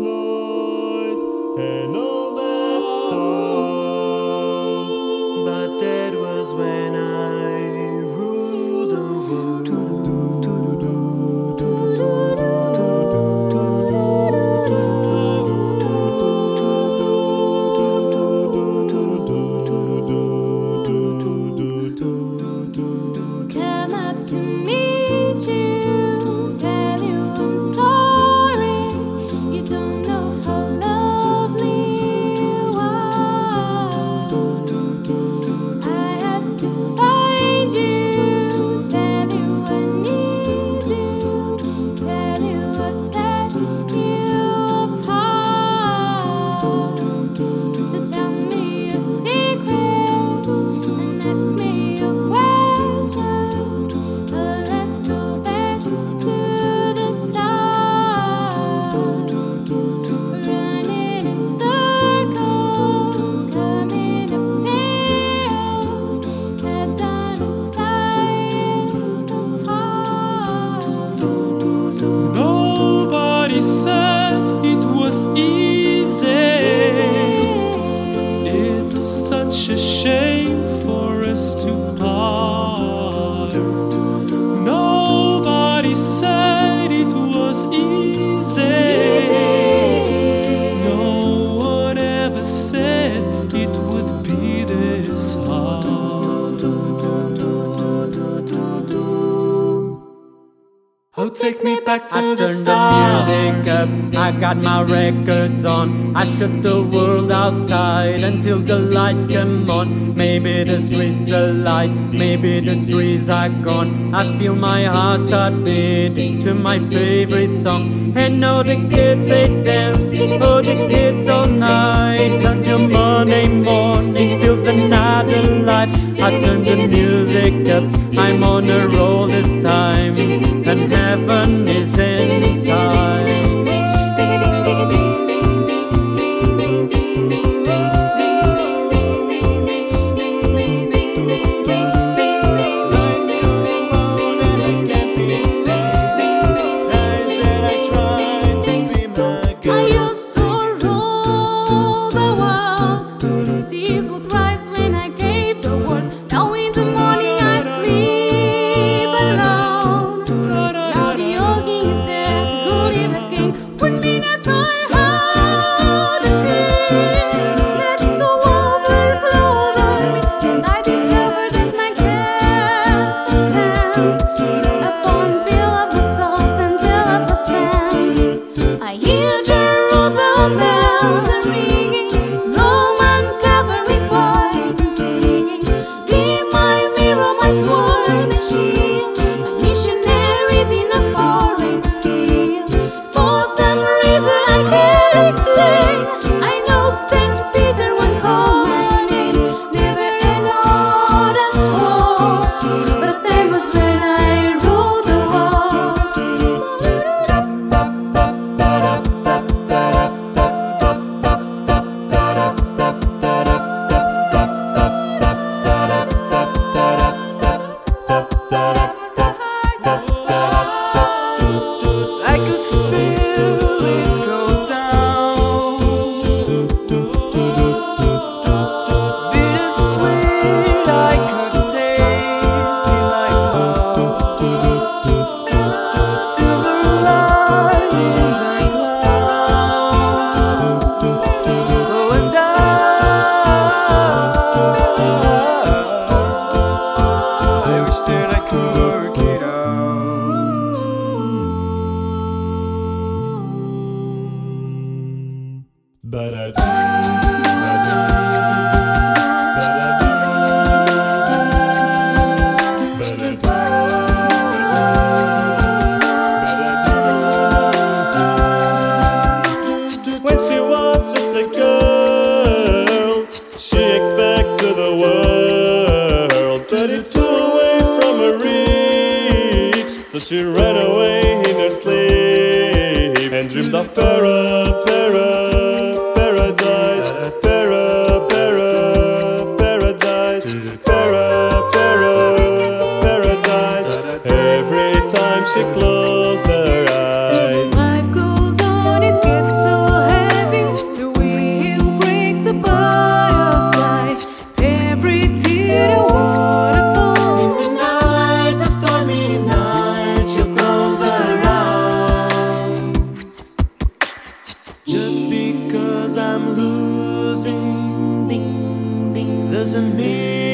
noise. And quem Oh, take me back to I the start. music up. I got my records on. I shut the world outside until the lights come on. Maybe the streets are light, maybe the trees are gone. I feel my heart start beating to my favorite song. And all the kids they dance, all the kids all night until Monday morning feels another life. I turn the music up. I'm on a roll this time heaven is in Bells and me. could work it out. But I do, but I but but She ran away in her sleep and dreamed of Paris. Just because I'm losing, ding, ding, doesn't mean.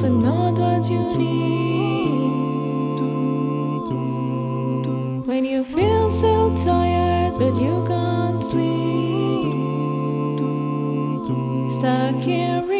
but not what you need. When you feel so tired, but you can't sleep. Stuck in